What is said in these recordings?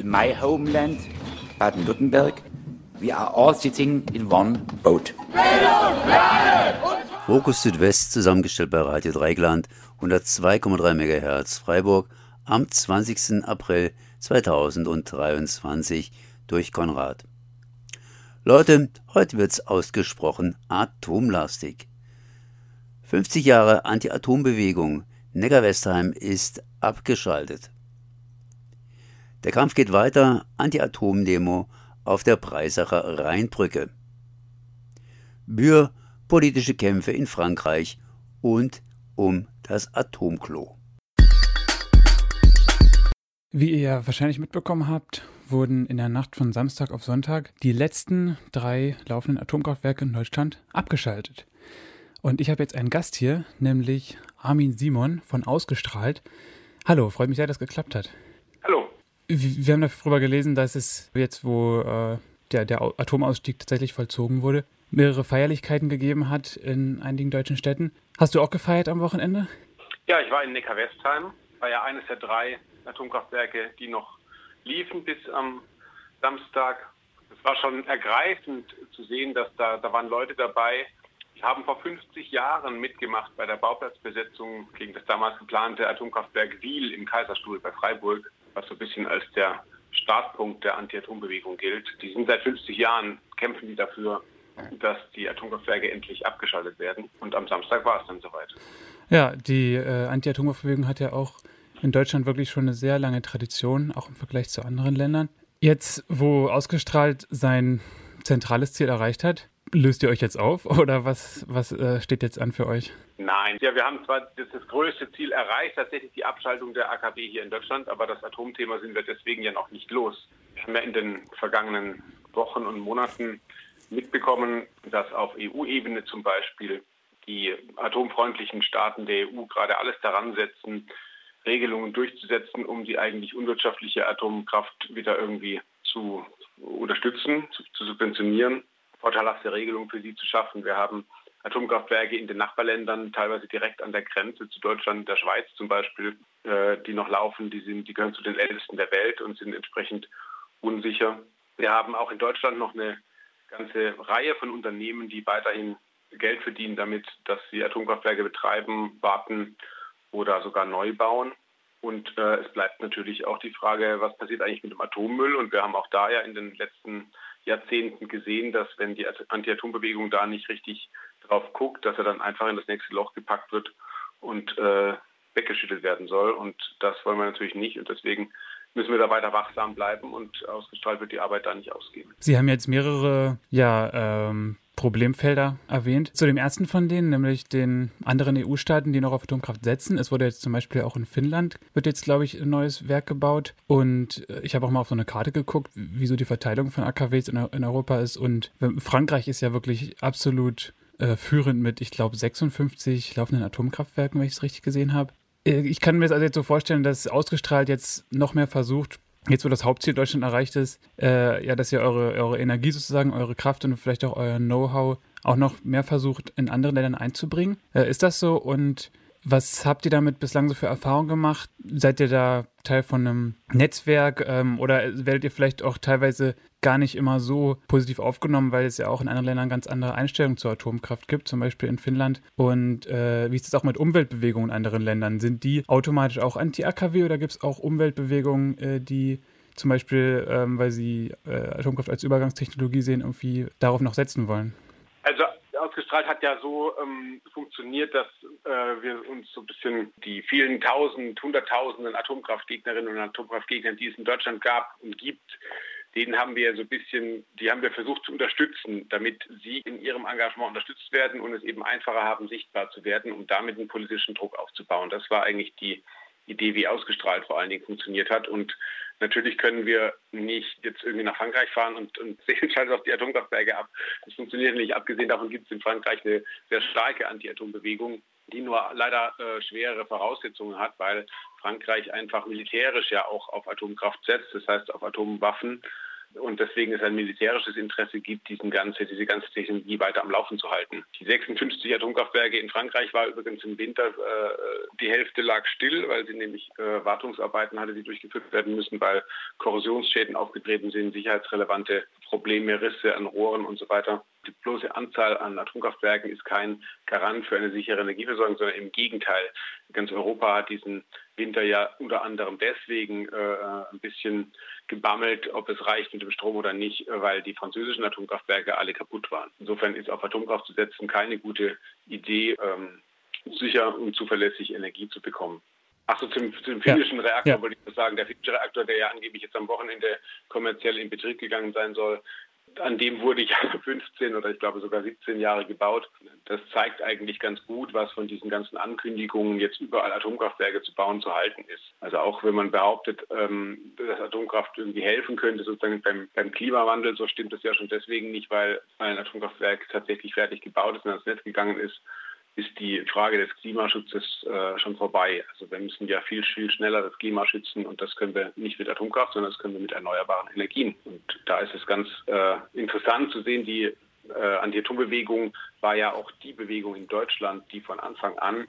in my homeland, Baden-Württemberg, we are all sitting in one boat. Fokus Südwest zusammengestellt bei Radio Dreigland 102,3 MHz Freiburg am 20. April 2023 durch Konrad. Leute, heute wird's ausgesprochen atomlastig. 50 Jahre Anti-Atom-Bewegung. Neckar-Westheim ist abgeschaltet. Der Kampf geht weiter. Anti-Atom-Demo auf der Breisacher Rheinbrücke. Bür politische Kämpfe in Frankreich und um das Atomklo. Wie ihr ja wahrscheinlich mitbekommen habt, wurden in der Nacht von Samstag auf Sonntag die letzten drei laufenden Atomkraftwerke in Deutschland abgeschaltet. Und ich habe jetzt einen Gast hier, nämlich Armin Simon von Ausgestrahlt. Hallo, freut mich sehr, dass es geklappt hat. Wir haben darüber gelesen, dass es jetzt, wo äh, der, der Atomausstieg tatsächlich vollzogen wurde, mehrere Feierlichkeiten gegeben hat in einigen deutschen Städten. Hast du auch gefeiert am Wochenende? Ja, ich war in Neckar-Westheim. War ja eines der drei Atomkraftwerke, die noch liefen bis am Samstag. Es war schon ergreifend zu sehen, dass da, da waren Leute dabei, die haben vor 50 Jahren mitgemacht bei der Bauplatzbesetzung gegen das damals geplante Atomkraftwerk Wiel im Kaiserstuhl bei Freiburg, was so ein bisschen als der Startpunkt der Anti-Atom-Bewegung gilt. Die sind seit 50 Jahren, kämpfen die dafür, dass die Atomkraftwerke endlich abgeschaltet werden. Und am Samstag war es dann soweit. Ja, die äh, Anti-Atomkraftbewegung hat ja auch in Deutschland wirklich schon eine sehr lange Tradition, auch im Vergleich zu anderen Ländern. Jetzt, wo ausgestrahlt sein zentrales Ziel erreicht hat, löst ihr euch jetzt auf oder was, was äh, steht jetzt an für euch? Nein, ja, wir haben zwar das, das, größte Ziel erreicht, tatsächlich die Abschaltung der AKW hier in Deutschland, aber das Atomthema sind wir deswegen ja noch nicht los. Wir haben ja in den vergangenen Wochen und Monaten mitbekommen, dass auf EU-Ebene zum Beispiel die atomfreundlichen Staaten der EU gerade alles daran setzen, Regelungen durchzusetzen, um die eigentlich unwirtschaftliche Atomkraft wieder irgendwie zu unterstützen, zu, zu subventionieren, vorteilhafte Regelungen für sie zu schaffen. Wir haben Atomkraftwerke in den Nachbarländern, teilweise direkt an der Grenze zu Deutschland, der Schweiz zum Beispiel, äh, die noch laufen. Die, sind, die gehören zu den ältesten der Welt und sind entsprechend unsicher. Wir haben auch in Deutschland noch eine ganze Reihe von Unternehmen, die weiterhin Geld verdienen damit, dass sie Atomkraftwerke betreiben, warten oder sogar neu bauen. Und äh, es bleibt natürlich auch die Frage, was passiert eigentlich mit dem Atommüll? Und wir haben auch da ja in den letzten Jahrzehnten gesehen, dass wenn die Anti-Atom-Bewegung da nicht richtig drauf guckt, dass er dann einfach in das nächste Loch gepackt wird und äh, weggeschüttelt werden soll. Und das wollen wir natürlich nicht. Und deswegen müssen wir da weiter wachsam bleiben und ausgestrahlt wird die Arbeit da nicht ausgehen. Sie haben jetzt mehrere ja, ähm, Problemfelder erwähnt. Zu dem ersten von denen, nämlich den anderen EU-Staaten, die noch auf Atomkraft setzen. Es wurde jetzt zum Beispiel auch in Finnland, wird jetzt, glaube ich, ein neues Werk gebaut. Und äh, ich habe auch mal auf so eine Karte geguckt, wieso die Verteilung von AKWs in, in Europa ist. Und Frankreich ist ja wirklich absolut äh, führend mit, ich glaube, 56 laufenden Atomkraftwerken, wenn ich es richtig gesehen habe. Äh, ich kann mir das also jetzt so vorstellen, dass ausgestrahlt jetzt noch mehr versucht, jetzt wo das Hauptziel Deutschland erreicht ist, äh, ja, dass ihr eure, eure Energie sozusagen, eure Kraft und vielleicht auch euer Know-how auch noch mehr versucht, in andere Ländern einzubringen. Äh, ist das so? Und was habt ihr damit bislang so für Erfahrungen gemacht? Seid ihr da Teil von einem Netzwerk ähm, oder werdet ihr vielleicht auch teilweise gar nicht immer so positiv aufgenommen, weil es ja auch in anderen Ländern ganz andere Einstellungen zur Atomkraft gibt, zum Beispiel in Finnland? Und äh, wie ist es auch mit Umweltbewegungen in anderen Ländern? Sind die automatisch auch anti-AKW oder gibt es auch Umweltbewegungen, äh, die zum Beispiel, ähm, weil sie äh, Atomkraft als Übergangstechnologie sehen, irgendwie darauf noch setzen wollen? Ausgestrahlt hat ja so ähm, funktioniert, dass äh, wir uns so ein bisschen die vielen tausend, hunderttausenden Atomkraftgegnerinnen und Atomkraftgegnern, die es in Deutschland gab und gibt, denen haben wir so ein bisschen, die haben wir versucht zu unterstützen, damit sie in ihrem Engagement unterstützt werden und es eben einfacher haben, sichtbar zu werden, um damit einen politischen Druck aufzubauen. Das war eigentlich die Idee, wie ausgestrahlt vor allen Dingen funktioniert hat. Und Natürlich können wir nicht jetzt irgendwie nach Frankreich fahren und, und sehen, schaltet auf die Atomkraftwerke ab. Das funktioniert nicht. Abgesehen davon gibt es in Frankreich eine sehr starke Anti-Atom-Bewegung, die nur leider äh, schwere Voraussetzungen hat, weil Frankreich einfach militärisch ja auch auf Atomkraft setzt, das heißt auf Atomwaffen. Und deswegen es ein militärisches Interesse gibt, diesen ganze, diese ganze Technologie weiter am Laufen zu halten. Die 56 Atomkraftwerke in Frankreich war übrigens im Winter, äh, die Hälfte lag still, weil sie nämlich äh, Wartungsarbeiten hatte, die durchgeführt werden müssen, weil Korrosionsschäden aufgetreten sind, sicherheitsrelevante Probleme, Risse an Rohren und so weiter. Die bloße Anzahl an Atomkraftwerken ist kein Garant für eine sichere Energieversorgung, sondern im Gegenteil. Ganz Europa hat diesen Winter ja unter anderem deswegen äh, ein bisschen gebammelt, ob es reicht mit dem Strom oder nicht, weil die französischen Atomkraftwerke alle kaputt waren. Insofern ist auf Atomkraft zu setzen keine gute Idee, ähm, sicher und zuverlässig Energie zu bekommen. Achso, zum, zum finnischen ja. Reaktor ja. wollte ich nur sagen. Der finnische Reaktor, der ja angeblich jetzt am Wochenende kommerziell in Betrieb gegangen sein soll, an dem wurde ja 15 oder ich glaube sogar 17 Jahre gebaut. Das zeigt eigentlich ganz gut, was von diesen ganzen Ankündigungen, jetzt überall Atomkraftwerke zu bauen, zu halten ist. Also auch wenn man behauptet, ähm, dass Atomkraft irgendwie helfen könnte, sozusagen beim, beim Klimawandel, so stimmt das ja schon deswegen nicht, weil ein Atomkraftwerk tatsächlich fertig gebaut ist und ans Netz gegangen ist ist die Frage des Klimaschutzes äh, schon vorbei. Also wir müssen ja viel, viel schneller das Klima schützen und das können wir nicht mit Atomkraft, sondern das können wir mit erneuerbaren Energien. Und da ist es ganz äh, interessant zu sehen, die äh, Anti-Atom-Bewegung war ja auch die Bewegung in Deutschland, die von Anfang an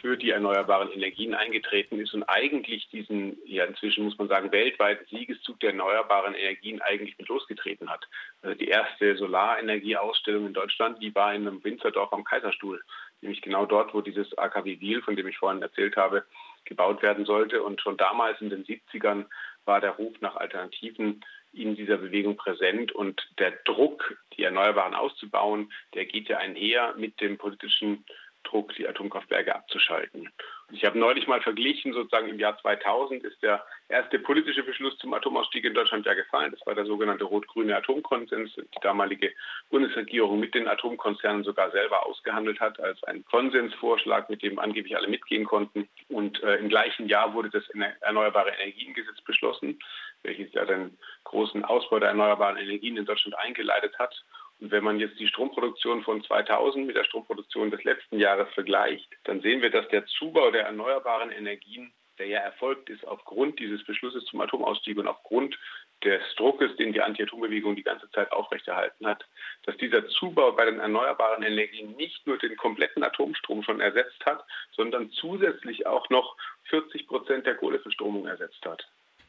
für die erneuerbaren Energien eingetreten ist und eigentlich diesen, ja inzwischen muss man sagen, weltweiten Siegeszug der erneuerbaren Energien eigentlich mit losgetreten hat. Also die erste Solarenergieausstellung in Deutschland, die war in einem Winzerdorf am Kaiserstuhl nämlich genau dort, wo dieses AKW Wiel, von dem ich vorhin erzählt habe, gebaut werden sollte. Und schon damals in den 70ern war der Ruf nach Alternativen in dieser Bewegung präsent und der Druck, die Erneuerbaren auszubauen, der geht ja einher mit dem politischen Druck, die Atomkraftwerke abzuschalten. Ich habe neulich mal verglichen, sozusagen im Jahr 2000 ist der erste politische Beschluss zum Atomausstieg in Deutschland ja gefallen. Das war der sogenannte rot-grüne Atomkonsens, die damalige Bundesregierung mit den Atomkonzernen sogar selber ausgehandelt hat, als ein Konsensvorschlag, mit dem angeblich alle mitgehen konnten. Und äh, im gleichen Jahr wurde das Erneuerbare Energiengesetz beschlossen, welches ja den großen Ausbau der erneuerbaren Energien in Deutschland eingeleitet hat. Und wenn man jetzt die Stromproduktion von 2000 mit der Stromproduktion des letzten Jahres vergleicht, dann sehen wir, dass der Zubau der erneuerbaren Energien, der ja erfolgt ist aufgrund dieses Beschlusses zum Atomausstieg und aufgrund des Druckes, den die Anti-Atom-Bewegung die ganze Zeit aufrechterhalten hat, dass dieser Zubau bei den erneuerbaren Energien nicht nur den kompletten Atomstrom schon ersetzt hat, sondern zusätzlich auch noch 40 Prozent der Kohleverstromung ersetzt hat.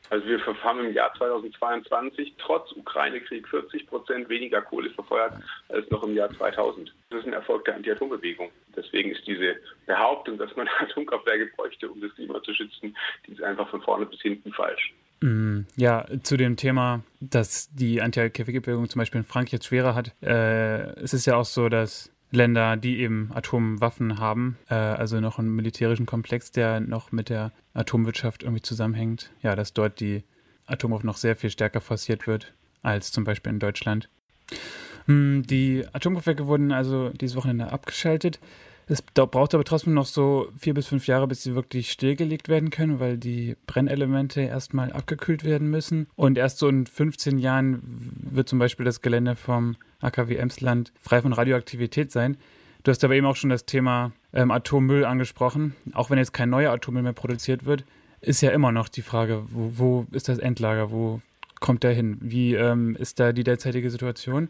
Also wir haben im Jahr 2022 trotz Ukraine-Krieg 40 Prozent weniger Kohle verfeuert als noch im Jahr 2000. Das ist ein Erfolg der Anti-Atom-Bewegung. Deswegen ist diese Behauptung, dass man Atomkraftwerke bräuchte, um das Klima zu schützen, die ist einfach von vorne bis hinten falsch. Mm, ja, zu dem Thema, dass die Anti-Atom-Bewegung zum Beispiel in Frankreich jetzt schwerer hat. Äh, es ist ja auch so, dass Länder, die eben Atomwaffen haben, äh, also noch einen militärischen Komplex, der noch mit der Atomwirtschaft irgendwie zusammenhängt, ja, dass dort die Atomwaffen noch sehr viel stärker forciert wird als zum Beispiel in Deutschland. Hm, die Atomkraftwerke wurden also dieses Wochenende abgeschaltet. Es braucht aber trotzdem noch so vier bis fünf Jahre, bis sie wirklich stillgelegt werden können, weil die Brennelemente erstmal abgekühlt werden müssen. Und erst so in 15 Jahren wird zum Beispiel das Gelände vom AKW Emsland frei von Radioaktivität sein. Du hast aber eben auch schon das Thema ähm, Atommüll angesprochen. Auch wenn jetzt kein neuer Atommüll mehr produziert wird, ist ja immer noch die Frage, wo, wo ist das Endlager? Wo kommt der hin? Wie ähm, ist da die derzeitige Situation?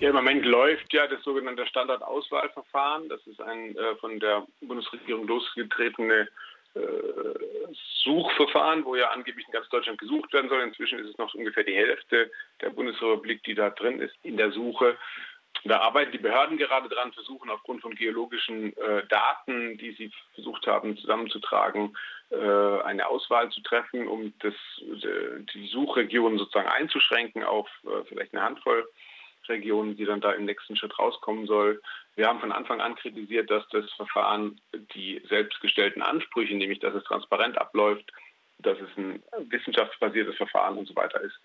Ja, im Moment läuft ja das sogenannte Standardauswahlverfahren. Das ist ein äh, von der Bundesregierung losgetretene äh, Suchverfahren, wo ja angeblich in ganz Deutschland gesucht werden soll. Inzwischen ist es noch ungefähr die Hälfte der Bundesrepublik, die da drin ist in der Suche. Da arbeiten die Behörden gerade dran, versuchen aufgrund von geologischen äh, Daten, die sie versucht haben zusammenzutragen, äh, eine Auswahl zu treffen, um das, äh, die Suchregion sozusagen einzuschränken auf äh, vielleicht eine Handvoll Regionen, die dann da im nächsten Schritt rauskommen soll. Wir haben von Anfang an kritisiert, dass das Verfahren die selbstgestellten Ansprüche, nämlich dass es transparent abläuft, dass es ein wissenschaftsbasiertes Verfahren und so weiter ist,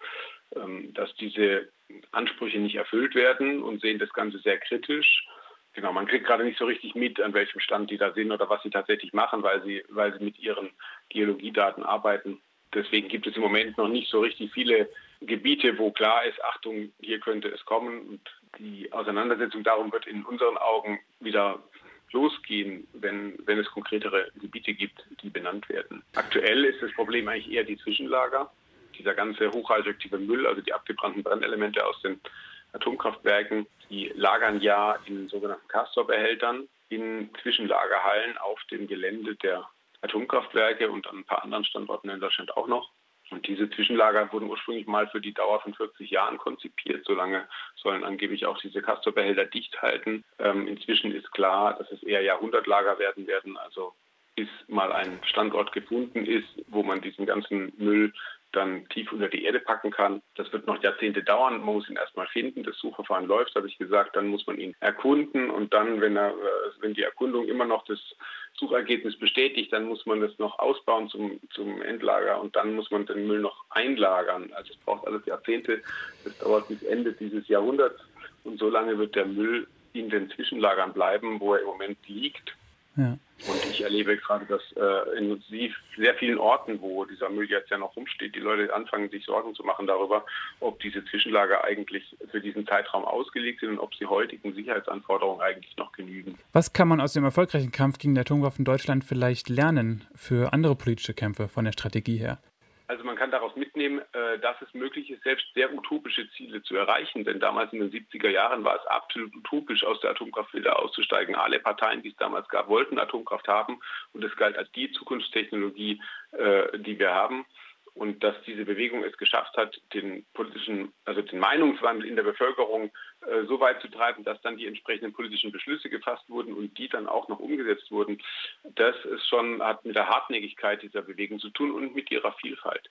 ähm, dass diese Ansprüche nicht erfüllt werden und sehen das Ganze sehr kritisch. Genau, man kriegt gerade nicht so richtig mit, an welchem Stand die da sind oder was sie tatsächlich machen, weil sie, weil sie mit ihren Geologiedaten arbeiten. Deswegen gibt es im Moment noch nicht so richtig viele Gebiete, wo klar ist, Achtung, hier könnte es kommen. Und die Auseinandersetzung darum wird in unseren Augen wieder losgehen, wenn, wenn es konkretere Gebiete gibt, die benannt werden. Aktuell ist das Problem eigentlich eher die Zwischenlager. dieser ganze hochradioaktive Müll, also die abgebrannten Brennelemente aus den Atomkraftwerken, die lagern ja in sogenannten Castor-Behältern in Zwischenlagerhallen auf dem Gelände der Atomkraftwerke und an ein paar anderen Standorten in Deutschland auch noch. Und diese Zwischenlager wurden ursprünglich mal für die Dauer von 40 Jahren konzipiert. Solange sollen angeblich auch diese Castor-Behälter dicht halten. Ähm, inzwischen ist klar, dass es eher Jahrhundertlager werden werden. Also bis mal ein Standort gefunden ist, wo man diesen ganzen Müll dann tief unter die Erde packen kann. Das wird noch Jahrzehnte dauern. Man muss ihn erstmal finden. Das Suchverfahren läuft, habe ich gesagt. Dann muss man ihn erkunden und dann, wenn, er, äh, wenn die Erkundung immer noch das Suchergebnis bestätigt, dann muss man das noch ausbauen zum, zum Endlager und dann muss man den Müll noch einlagern. Also es braucht alles Jahrzehnte. Das dauert bis Ende dieses Jahrhunderts und so lange wird der Müll in den Zwischenlagern bleiben, wo er im Moment liegt. Ja. Und ich erlebe gerade, dass äh, in sehr vielen Orten, wo dieser Müll jetzt ja noch rumsteht, die Leute anfangen, sich Sorgen zu machen darüber, ob diese Zwischenlager eigentlich für diesen Zeitraum ausgelegt sind und ob sie heutigen Sicherheitsanforderungen eigentlich noch genügen. Was kann man aus dem erfolgreichen Kampf gegen die Atomwaffen Deutschland vielleicht lernen für andere politische Kämpfe von der Strategie her? Also man kann daraus mitnehmen, äh, dass es möglich ist, selbst sehr utopische Ziele zu erreichen. Denn damals in den 70er Jahren war es absolut utopisch, aus der Atomkraft wieder auszusteigen. Alle Parteien, die es damals gab, wollten Atomkraft haben. Und es galt als die Zukunftstechnologie, äh, die wir haben und dass diese Bewegung es geschafft hat, den politischen, also den Meinungswandel in der Bevölkerung äh, so weit zu treiben, dass dann die entsprechenden politischen Beschlüsse gefasst wurden und die dann auch noch umgesetzt wurden. Das ist schon, hat mit der Hartnäckigkeit dieser Bewegung zu tun und mit ihrer Vielfalt,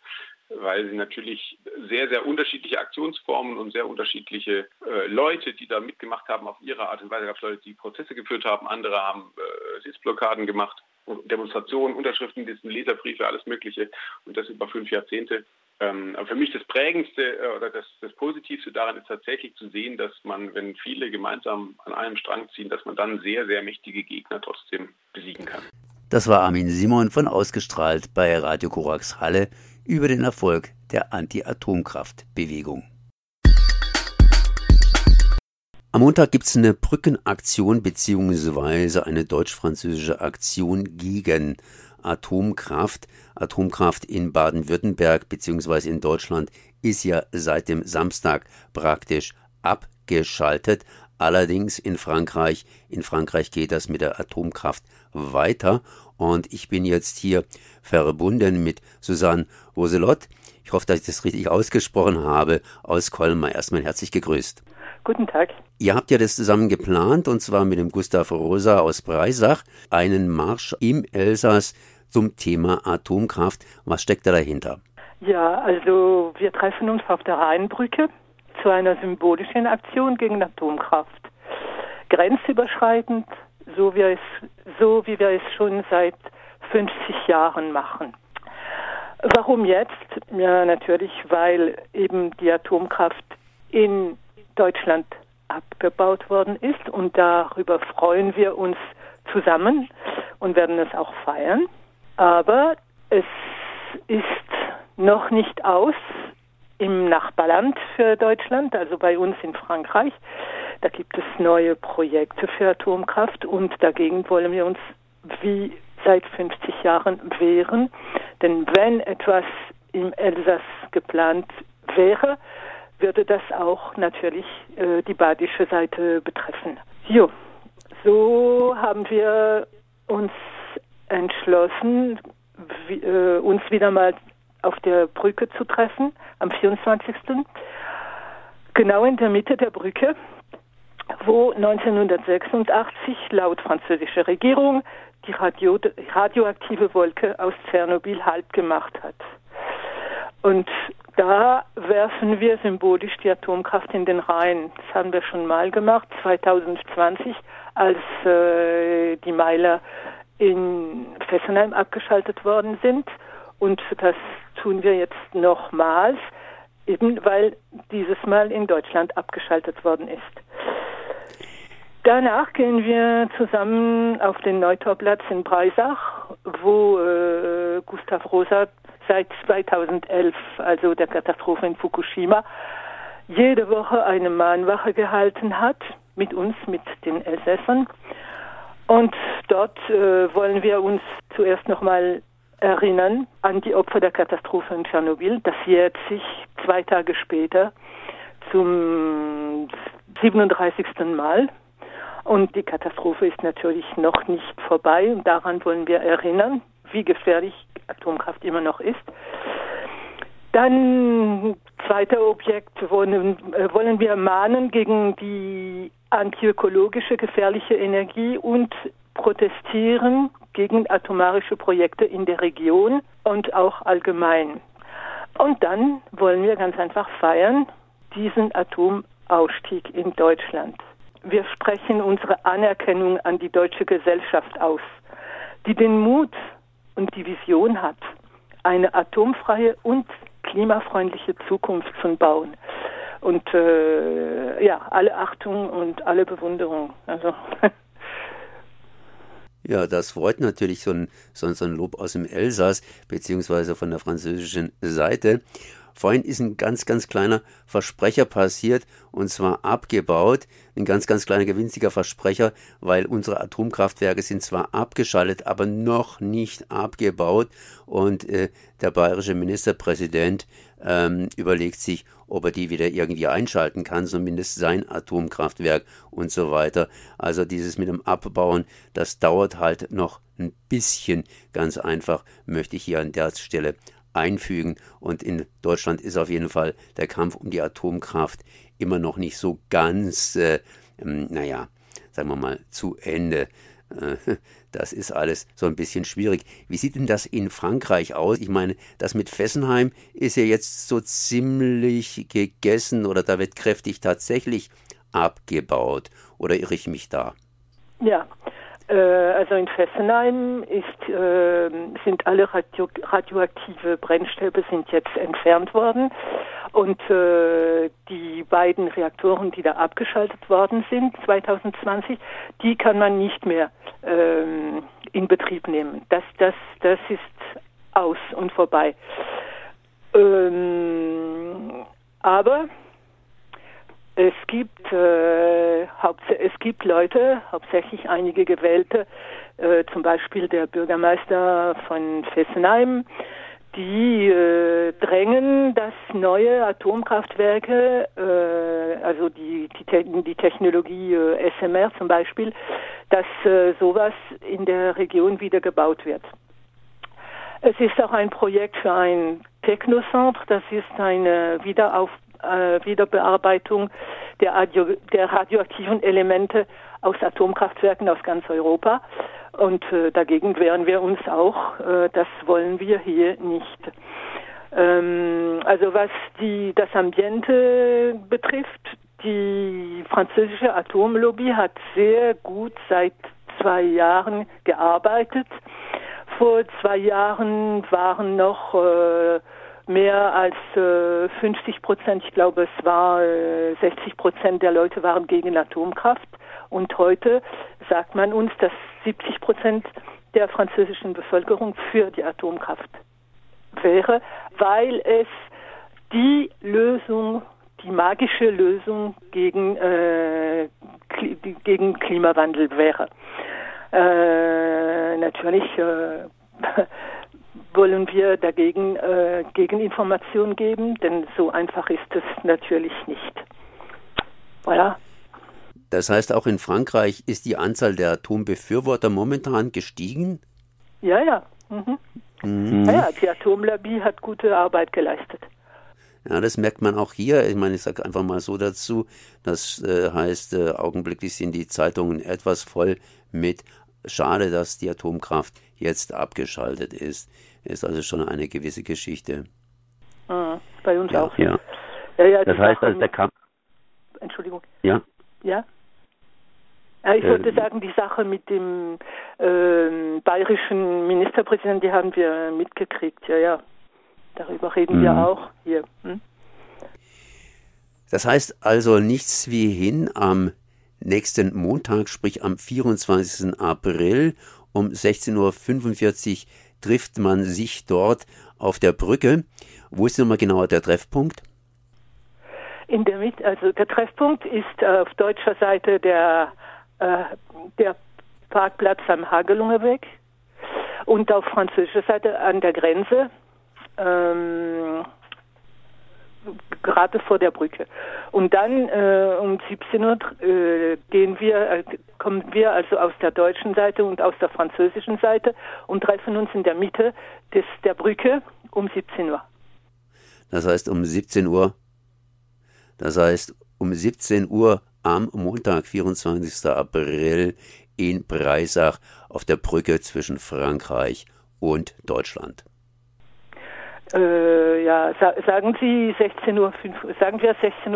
weil sie natürlich sehr, sehr unterschiedliche Aktionsformen und sehr unterschiedliche äh, Leute, die da mitgemacht haben, auf ihre Art und Weise es Leute, die Prozesse geführt haben, andere haben äh, Sitzblockaden gemacht Demonstrationen, Unterschriftenlisten, Leserbriefe, alles Mögliche und das über fünf Jahrzehnte. Ähm, aber für mich das Prägendste äh, oder das, das Positivste daran ist tatsächlich zu sehen, dass man, wenn viele gemeinsam an einem Strang ziehen, dass man dann sehr, sehr mächtige Gegner trotzdem besiegen kann. Das war Armin Simon von Ausgestrahlt bei Radio Korax Halle über den Erfolg der Anti-Atomkraft-Bewegung. Am Montag gibt es eine Brückenaktion beziehungsweise eine deutsch-französische Aktion gegen Atomkraft. Atomkraft in Baden-Württemberg beziehungsweise in Deutschland ist ja seit dem Samstag praktisch abgeschaltet. Allerdings in Frankreich, in Frankreich geht das mit der Atomkraft weiter. Und ich bin jetzt hier verbunden mit Susanne Roselot. Ich hoffe, dass ich das richtig ausgesprochen habe. Aus Colmar erstmal herzlich gegrüßt. Guten Tag. Ihr habt ja das zusammen geplant und zwar mit dem Gustav Rosa aus Breisach, einen Marsch im Elsass zum Thema Atomkraft. Was steckt da dahinter? Ja, also wir treffen uns auf der Rheinbrücke zu einer symbolischen Aktion gegen Atomkraft. Grenzüberschreitend, so wie, es, so wie wir es schon seit 50 Jahren machen. Warum jetzt? Ja, natürlich, weil eben die Atomkraft in Deutschland abgebaut worden ist und darüber freuen wir uns zusammen und werden es auch feiern. Aber es ist noch nicht aus im Nachbarland für Deutschland, also bei uns in Frankreich. Da gibt es neue Projekte für Atomkraft und dagegen wollen wir uns wie seit 50 Jahren wehren. Denn wenn etwas im Elsass geplant wäre, würde das auch natürlich äh, die badische Seite betreffen. Jo, so haben wir uns entschlossen, wie, äh, uns wieder mal auf der Brücke zu treffen am 24. Genau in der Mitte der Brücke, wo 1986 laut französischer Regierung die Radio, radioaktive Wolke aus Tschernobyl Halt gemacht hat. Und da werfen wir symbolisch die Atomkraft in den Rhein. Das haben wir schon mal gemacht, 2020, als äh, die Meiler in Fessenheim abgeschaltet worden sind. Und das tun wir jetzt nochmals, eben weil dieses Mal in Deutschland abgeschaltet worden ist. Danach gehen wir zusammen auf den Neutorplatz in Breisach, wo äh, Gustav Rosa seit 2011, also der Katastrophe in Fukushima, jede Woche eine Mahnwache gehalten hat mit uns, mit den Elsässern. Und dort äh, wollen wir uns zuerst nochmal erinnern an die Opfer der Katastrophe in Tschernobyl. Das jährt sich zwei Tage später zum 37. Mal. Und die Katastrophe ist natürlich noch nicht vorbei und daran wollen wir erinnern, wie gefährlich Atomkraft immer noch ist. Dann zweiter Objekt wollen, äh, wollen wir mahnen gegen die antiökologische gefährliche Energie und protestieren gegen atomarische Projekte in der Region und auch allgemein. Und dann wollen wir ganz einfach feiern diesen Atomausstieg in Deutschland. Wir sprechen unsere Anerkennung an die deutsche Gesellschaft aus, die den Mut und die Vision hat, eine atomfreie und klimafreundliche Zukunft zu bauen. Und äh, ja, alle Achtung und alle Bewunderung. Also. Ja, das freut natürlich so ein, so ein Lob aus dem Elsass, beziehungsweise von der französischen Seite. Vorhin ist ein ganz, ganz kleiner Versprecher passiert und zwar abgebaut. Ein ganz, ganz kleiner gewinziger Versprecher, weil unsere Atomkraftwerke sind zwar abgeschaltet, aber noch nicht abgebaut. Und äh, der bayerische Ministerpräsident ähm, überlegt sich, ob er die wieder irgendwie einschalten kann, zumindest sein Atomkraftwerk und so weiter. Also dieses mit dem Abbauen, das dauert halt noch ein bisschen. Ganz einfach möchte ich hier an der Stelle einfügen. Und in Deutschland ist auf jeden Fall der Kampf um die Atomkraft immer noch nicht so ganz, äh, ähm, naja, sagen wir mal, zu Ende. Äh, das ist alles so ein bisschen schwierig. Wie sieht denn das in Frankreich aus? Ich meine, das mit Fessenheim ist ja jetzt so ziemlich gegessen oder da wird kräftig tatsächlich abgebaut. Oder irre ich mich da? Ja, also in Fessenheim ist, äh, sind alle radio radioaktive Brennstäbe sind jetzt entfernt worden und äh, die beiden Reaktoren, die da abgeschaltet worden sind 2020, die kann man nicht mehr ähm, in Betrieb nehmen. Das, das, das ist aus und vorbei. Ähm, aber es gibt, äh, es gibt Leute, hauptsächlich einige Gewählte, äh, zum Beispiel der Bürgermeister von Fessenheim, die äh, drängen, dass neue Atomkraftwerke, äh, also die, die, die Technologie äh, SMR zum Beispiel, dass äh, sowas in der Region wieder gebaut wird. Es ist auch ein Projekt für ein Technocentre, das ist eine Wiederauf äh, Wiederbearbeitung der, Radio, der radioaktiven Elemente aus Atomkraftwerken aus ganz Europa. Und äh, dagegen wehren wir uns auch. Äh, das wollen wir hier nicht. Ähm, also was die, das Ambiente betrifft, die französische Atomlobby hat sehr gut seit zwei Jahren gearbeitet. Vor zwei Jahren waren noch äh, mehr als äh, 50 Prozent, ich glaube es war äh, 60 Prozent der Leute waren gegen Atomkraft. Und heute sagt man uns, dass 70 Prozent der französischen Bevölkerung für die Atomkraft wäre, weil es die Lösung, die magische Lösung gegen, äh, gegen Klimawandel wäre. Äh, natürlich äh, wollen wir dagegen äh, Gegeninformationen geben, denn so einfach ist es natürlich nicht. Voilà. Das heißt, auch in Frankreich ist die Anzahl der Atombefürworter momentan gestiegen? Ja, ja. Mhm. Mhm. Ja, die Atomlobby hat gute Arbeit geleistet. Ja, das merkt man auch hier. Ich meine, ich sage einfach mal so dazu. Das äh, heißt, äh, augenblicklich sind die Zeitungen etwas voll mit Schade, dass die Atomkraft jetzt abgeschaltet ist ist also schon eine gewisse Geschichte. Ah, bei uns ja, auch. Ja. ja, ja das heißt, also der Kampf. Entschuldigung. Ja. Ja. Ich wollte äh, sagen, die Sache mit dem äh, bayerischen Ministerpräsidenten, die haben wir mitgekriegt, ja, ja. Darüber reden wir mhm. auch hier. Hm? Das heißt also nichts wie hin am nächsten Montag, sprich am 24. April um 16.45 Uhr trifft man sich dort auf der Brücke. Wo ist nochmal genauer der Treffpunkt? In der Mitte, also der Treffpunkt ist auf deutscher Seite der, äh, der Parkplatz am Hagelungerweg. Und auf französischer Seite an der Grenze, ähm, gerade vor der Brücke. Und dann äh, um 17 Uhr äh, gehen wir, äh, kommen wir also aus der deutschen Seite und aus der französischen Seite und treffen uns in der Mitte des, der Brücke um 17 Uhr. Das heißt um 17 Uhr. Das heißt um 17 Uhr am Montag, 24. April in Breisach auf der Brücke zwischen Frankreich und Deutschland. Äh, ja, sa sagen Sie 16 Uhr, sagen wir 16.45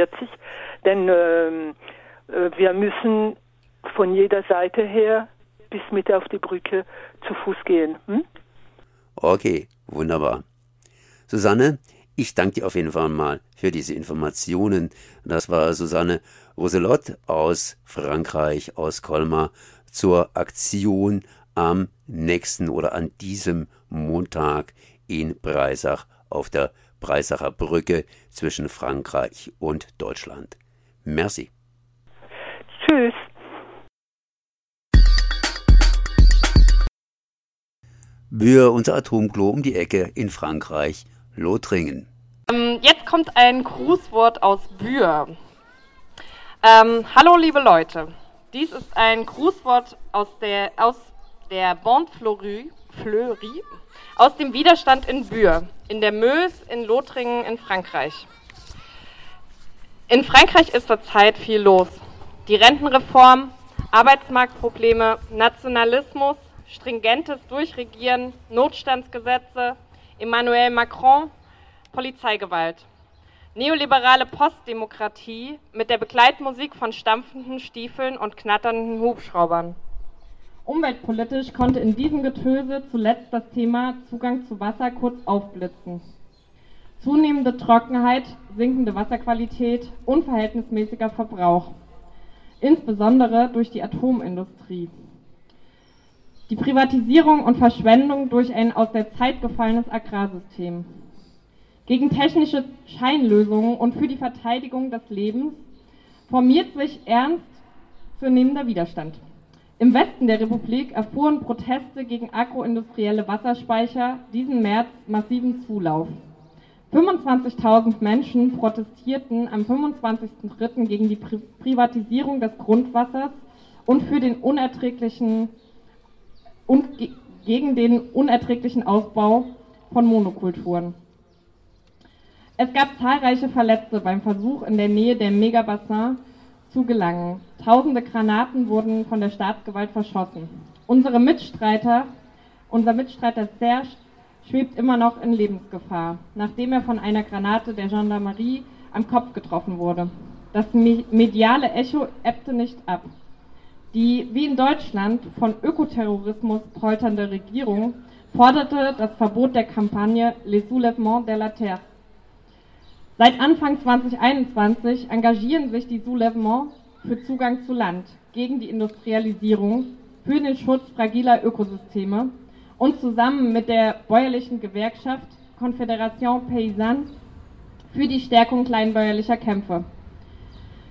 Uhr, denn ähm, äh, wir müssen von jeder Seite her bis mit auf die Brücke zu Fuß gehen. Hm? Okay, wunderbar. Susanne, ich danke dir auf jeden Fall mal für diese Informationen. Das war Susanne Roselot aus Frankreich, aus Colmar, zur Aktion am nächsten oder an diesem Montag in Breisach auf der Breisacher Brücke zwischen Frankreich und Deutschland. Merci. Tschüss. Bühr, unser Atomklo um die Ecke in Frankreich, Lothringen. Ähm, jetzt kommt ein Grußwort aus Bühr. Ähm, hallo liebe Leute, dies ist ein Grußwort aus der, aus der Bande Fleury, Fleury aus dem Widerstand in Bühr, in der Meuse, in Lothringen, in Frankreich. In Frankreich ist zurzeit viel los. Die Rentenreform, Arbeitsmarktprobleme, Nationalismus, stringentes Durchregieren, Notstandsgesetze, Emmanuel Macron, Polizeigewalt. Neoliberale Postdemokratie mit der Begleitmusik von stampfenden Stiefeln und knatternden Hubschraubern. Umweltpolitisch konnte in diesem Getöse zuletzt das Thema Zugang zu Wasser kurz aufblitzen. Zunehmende Trockenheit, sinkende Wasserqualität, unverhältnismäßiger Verbrauch. Insbesondere durch die Atomindustrie. Die Privatisierung und Verschwendung durch ein aus der Zeit gefallenes Agrarsystem. Gegen technische Scheinlösungen und für die Verteidigung des Lebens formiert sich ernst zunehmender Widerstand. Im Westen der Republik erfuhren Proteste gegen agroindustrielle Wasserspeicher diesen März massiven Zulauf. 25.000 Menschen protestierten am 25.03. gegen die Pri Privatisierung des Grundwassers und für den unerträglichen und ge gegen den unerträglichen Ausbau von Monokulturen. Es gab zahlreiche Verletzte beim Versuch, in der Nähe der Megabassin zu gelangen. Tausende Granaten wurden von der Staatsgewalt verschossen. Unsere Mitstreiter, unser Mitstreiter Serge schwebt immer noch in Lebensgefahr, nachdem er von einer Granate der Gendarmerie am Kopf getroffen wurde. Das mediale Echo ebbte nicht ab. Die, wie in Deutschland, von Ökoterrorismus polternde Regierung forderte das Verbot der Kampagne Les Soulèvements de la Terre. Seit Anfang 2021 engagieren sich die Soulèvements für Zugang zu Land, gegen die Industrialisierung, für den Schutz fragiler Ökosysteme und zusammen mit der bäuerlichen Gewerkschaft Confédération Paysanne für die Stärkung kleinbäuerlicher Kämpfe.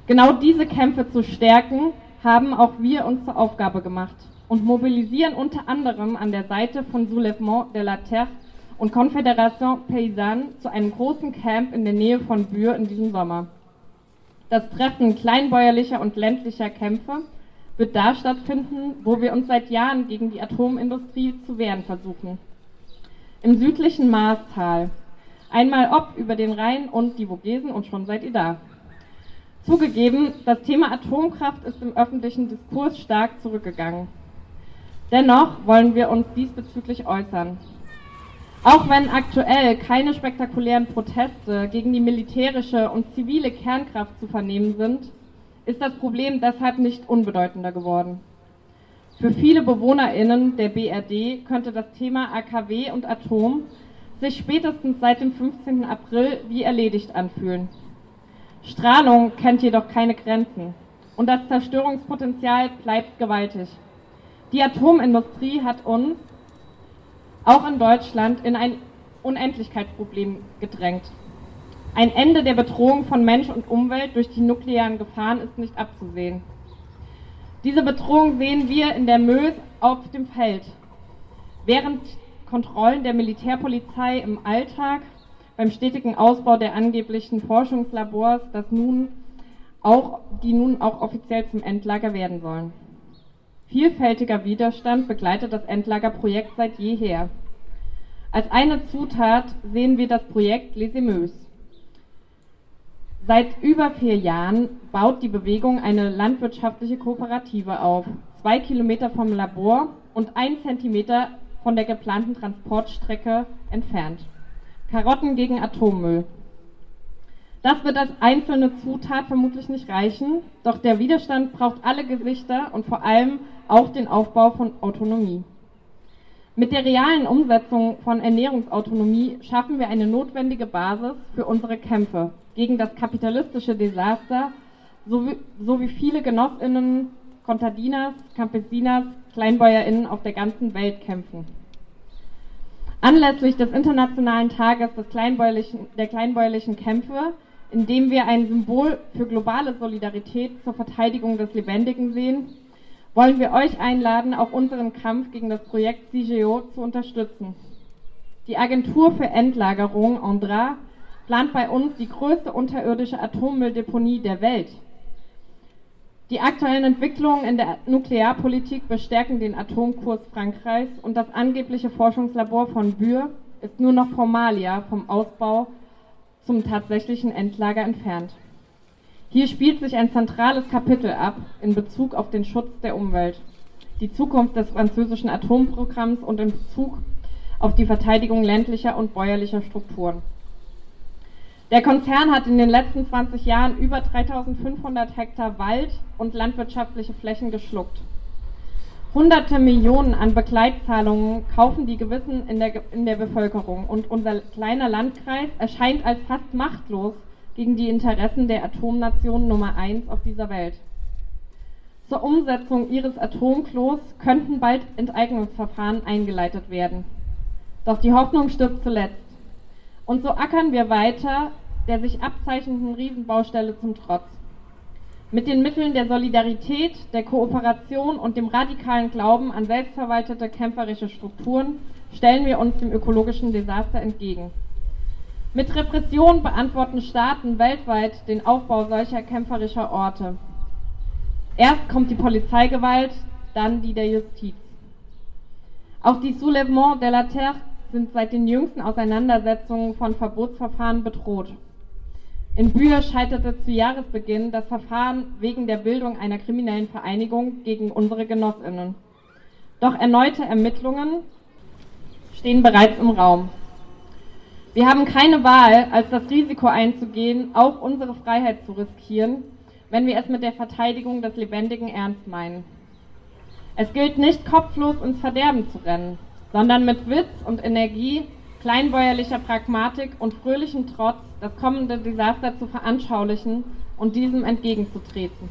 Genau diese Kämpfe zu stärken, haben auch wir uns zur Aufgabe gemacht und mobilisieren unter anderem an der Seite von Soulèvement de la Terre und Confédération Paysanne zu einem großen Camp in der Nähe von Bühr in diesem Sommer. Das Treffen kleinbäuerlicher und ländlicher Kämpfe wird da stattfinden, wo wir uns seit Jahren gegen die Atomindustrie zu wehren versuchen. Im südlichen Maastal. Einmal ob über den Rhein und die Vogesen und schon seid ihr da. Zugegeben, das Thema Atomkraft ist im öffentlichen Diskurs stark zurückgegangen. Dennoch wollen wir uns diesbezüglich äußern. Auch wenn aktuell keine spektakulären Proteste gegen die militärische und zivile Kernkraft zu vernehmen sind, ist das Problem deshalb nicht unbedeutender geworden. Für viele BewohnerInnen der BRD könnte das Thema AKW und Atom sich spätestens seit dem 15. April wie erledigt anfühlen. Strahlung kennt jedoch keine Grenzen und das Zerstörungspotenzial bleibt gewaltig. Die Atomindustrie hat uns auch in Deutschland in ein Unendlichkeitsproblem gedrängt. Ein Ende der Bedrohung von Mensch und Umwelt durch die nuklearen Gefahren ist nicht abzusehen. Diese Bedrohung sehen wir in der Mös auf dem Feld. während Kontrollen der Militärpolizei im Alltag, beim stetigen Ausbau der angeblichen Forschungslabors, das nun auch, die nun auch offiziell zum Endlager werden sollen. Vielfältiger Widerstand begleitet das Endlagerprojekt seit jeher. Als eine Zutat sehen wir das Projekt Les Emeus. Seit über vier Jahren baut die Bewegung eine landwirtschaftliche Kooperative auf, zwei Kilometer vom Labor und ein Zentimeter von der geplanten Transportstrecke entfernt. Karotten gegen Atommüll. Das wird als einzelne Zutat vermutlich nicht reichen, doch der Widerstand braucht alle Gesichter und vor allem auch den Aufbau von Autonomie. Mit der realen Umsetzung von Ernährungsautonomie schaffen wir eine notwendige Basis für unsere Kämpfe gegen das kapitalistische Desaster, so wie, so viele Genossinnen, Contadinas, Campesinas, KleinbäuerInnen auf der ganzen Welt kämpfen. Anlässlich des Internationalen Tages des kleinbäuerlichen, der kleinbäuerlichen Kämpfe, in dem wir ein Symbol für globale Solidarität zur Verteidigung des Lebendigen sehen, wollen wir euch einladen, auch unseren Kampf gegen das Projekt CIGEO zu unterstützen. Die Agentur für Endlagerung Andra plant bei uns die größte unterirdische Atommülldeponie der Welt. Die aktuellen Entwicklungen in der Nuklearpolitik bestärken den Atomkurs Frankreichs und das angebliche Forschungslabor von Bühr ist nur noch Formalia vom Ausbau zum tatsächlichen Endlager entfernt. Hier spielt sich ein zentrales Kapitel ab in Bezug auf den Schutz der Umwelt, die Zukunft des französischen Atomprogramms und in Bezug auf die Verteidigung ländlicher und bäuerlicher Strukturen. Der Konzern hat in den letzten 20 Jahren über 3500 Hektar Wald und landwirtschaftliche Flächen geschluckt. Hunderte Millionen an Begleitzahlungen kaufen die Gewissen in der, in der Bevölkerung und unser kleiner Landkreis erscheint als fast machtlos gegen die Interessen der Atomnation Nummer 1 auf dieser Welt. Zur Umsetzung ihres Atomklos könnten bald Enteignungsverfahren eingeleitet werden. Doch die Hoffnung stirbt zuletzt. Und so ackern wir weiter der sich abzeichnenden Riesenbaustelle zum Trotz. Mit den Mitteln der Solidarität, der Kooperation und dem radikalen Glauben an selbstverwaltete kämpferische Strukturen stellen wir uns dem ökologischen Desaster entgegen. Mit Repression beantworten Staaten weltweit den Aufbau solcher kämpferischer Orte. Erst kommt die Polizeigewalt, dann die der Justiz. Auch die Soulèvements de la Terre sind seit den jüngsten Auseinandersetzungen von Verbotsverfahren bedroht. In Bühr scheiterte zu Jahresbeginn das Verfahren wegen der Bildung einer kriminellen Vereinigung gegen unsere Genossinnen. Doch erneute Ermittlungen stehen bereits im Raum. Wir haben keine Wahl, als das Risiko einzugehen, auch unsere Freiheit zu riskieren, wenn wir es mit der Verteidigung des Lebendigen ernst meinen. Es gilt nicht kopflos ins Verderben zu rennen, sondern mit Witz und Energie kleinbäuerlicher Pragmatik und fröhlichem Trotz das kommende Desaster zu veranschaulichen und diesem entgegenzutreten.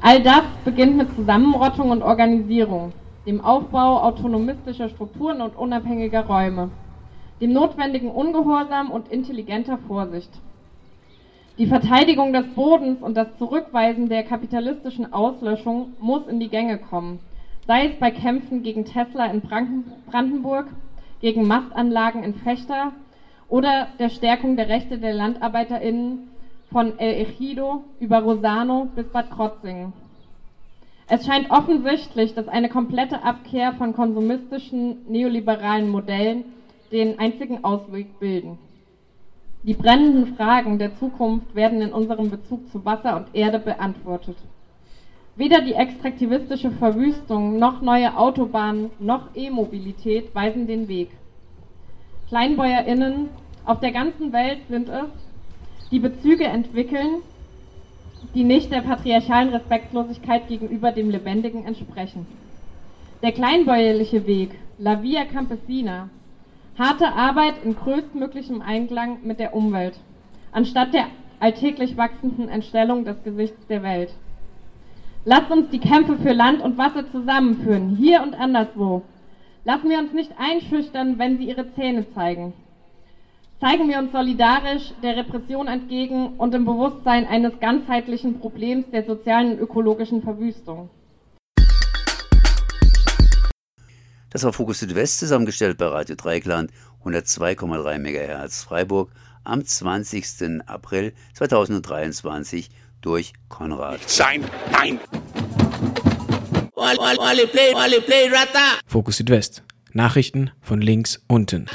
All das beginnt mit Zusammenrottung und Organisierung, dem Aufbau autonomistischer Strukturen und unabhängiger Räume, dem notwendigen Ungehorsam und intelligenter Vorsicht. Die Verteidigung des Bodens und das Zurückweisen der kapitalistischen Auslöschung muss in die Gänge kommen, sei es bei Kämpfen gegen Tesla in Brandenburg, gegen Mastanlagen in Fechter oder der Stärkung der Rechte der LandarbeiterInnen von El Ejido über Rosano bis Bad Krotzingen. Es scheint offensichtlich, dass eine komplette Abkehr von konsumistischen neoliberalen Modellen den einzigen Ausweg bilden. Die brennenden Fragen der Zukunft werden in unserem Bezug zu Wasser und Erde beantwortet. Weder die extraktivistische Verwüstung noch neue Autobahnen noch E-Mobilität weisen den Weg. KleinbäuerInnen auf der ganzen Welt sind es, die Bezüge entwickeln, die nicht der patriarchalen Respektlosigkeit gegenüber dem Lebendigen entsprechen. Der kleinbäuerliche Weg, La Via Campesina, harte Arbeit in größtmöglichem Einklang mit der Umwelt, anstatt der alltäglich wachsenden Entstellung des Gesichts der Welt. Lasst uns die Kämpfe für Land und Wasser zusammenführen, hier und anderswo. Lassen wir uns nicht einschüchtern, wenn sie ihre Zähne zeigen. Zeigen wir uns solidarisch der Repression entgegen und im Bewusstsein eines ganzheitlichen Problems der sozialen und ökologischen Verwüstung. Das war Fokus Südwest, zusammengestellt bei Radio Dreikland, 102,3 MHz Freiburg, am 20. April 2023 durch Konrad. Sein Nein! Fokus Südwest. Nachrichten von links unten.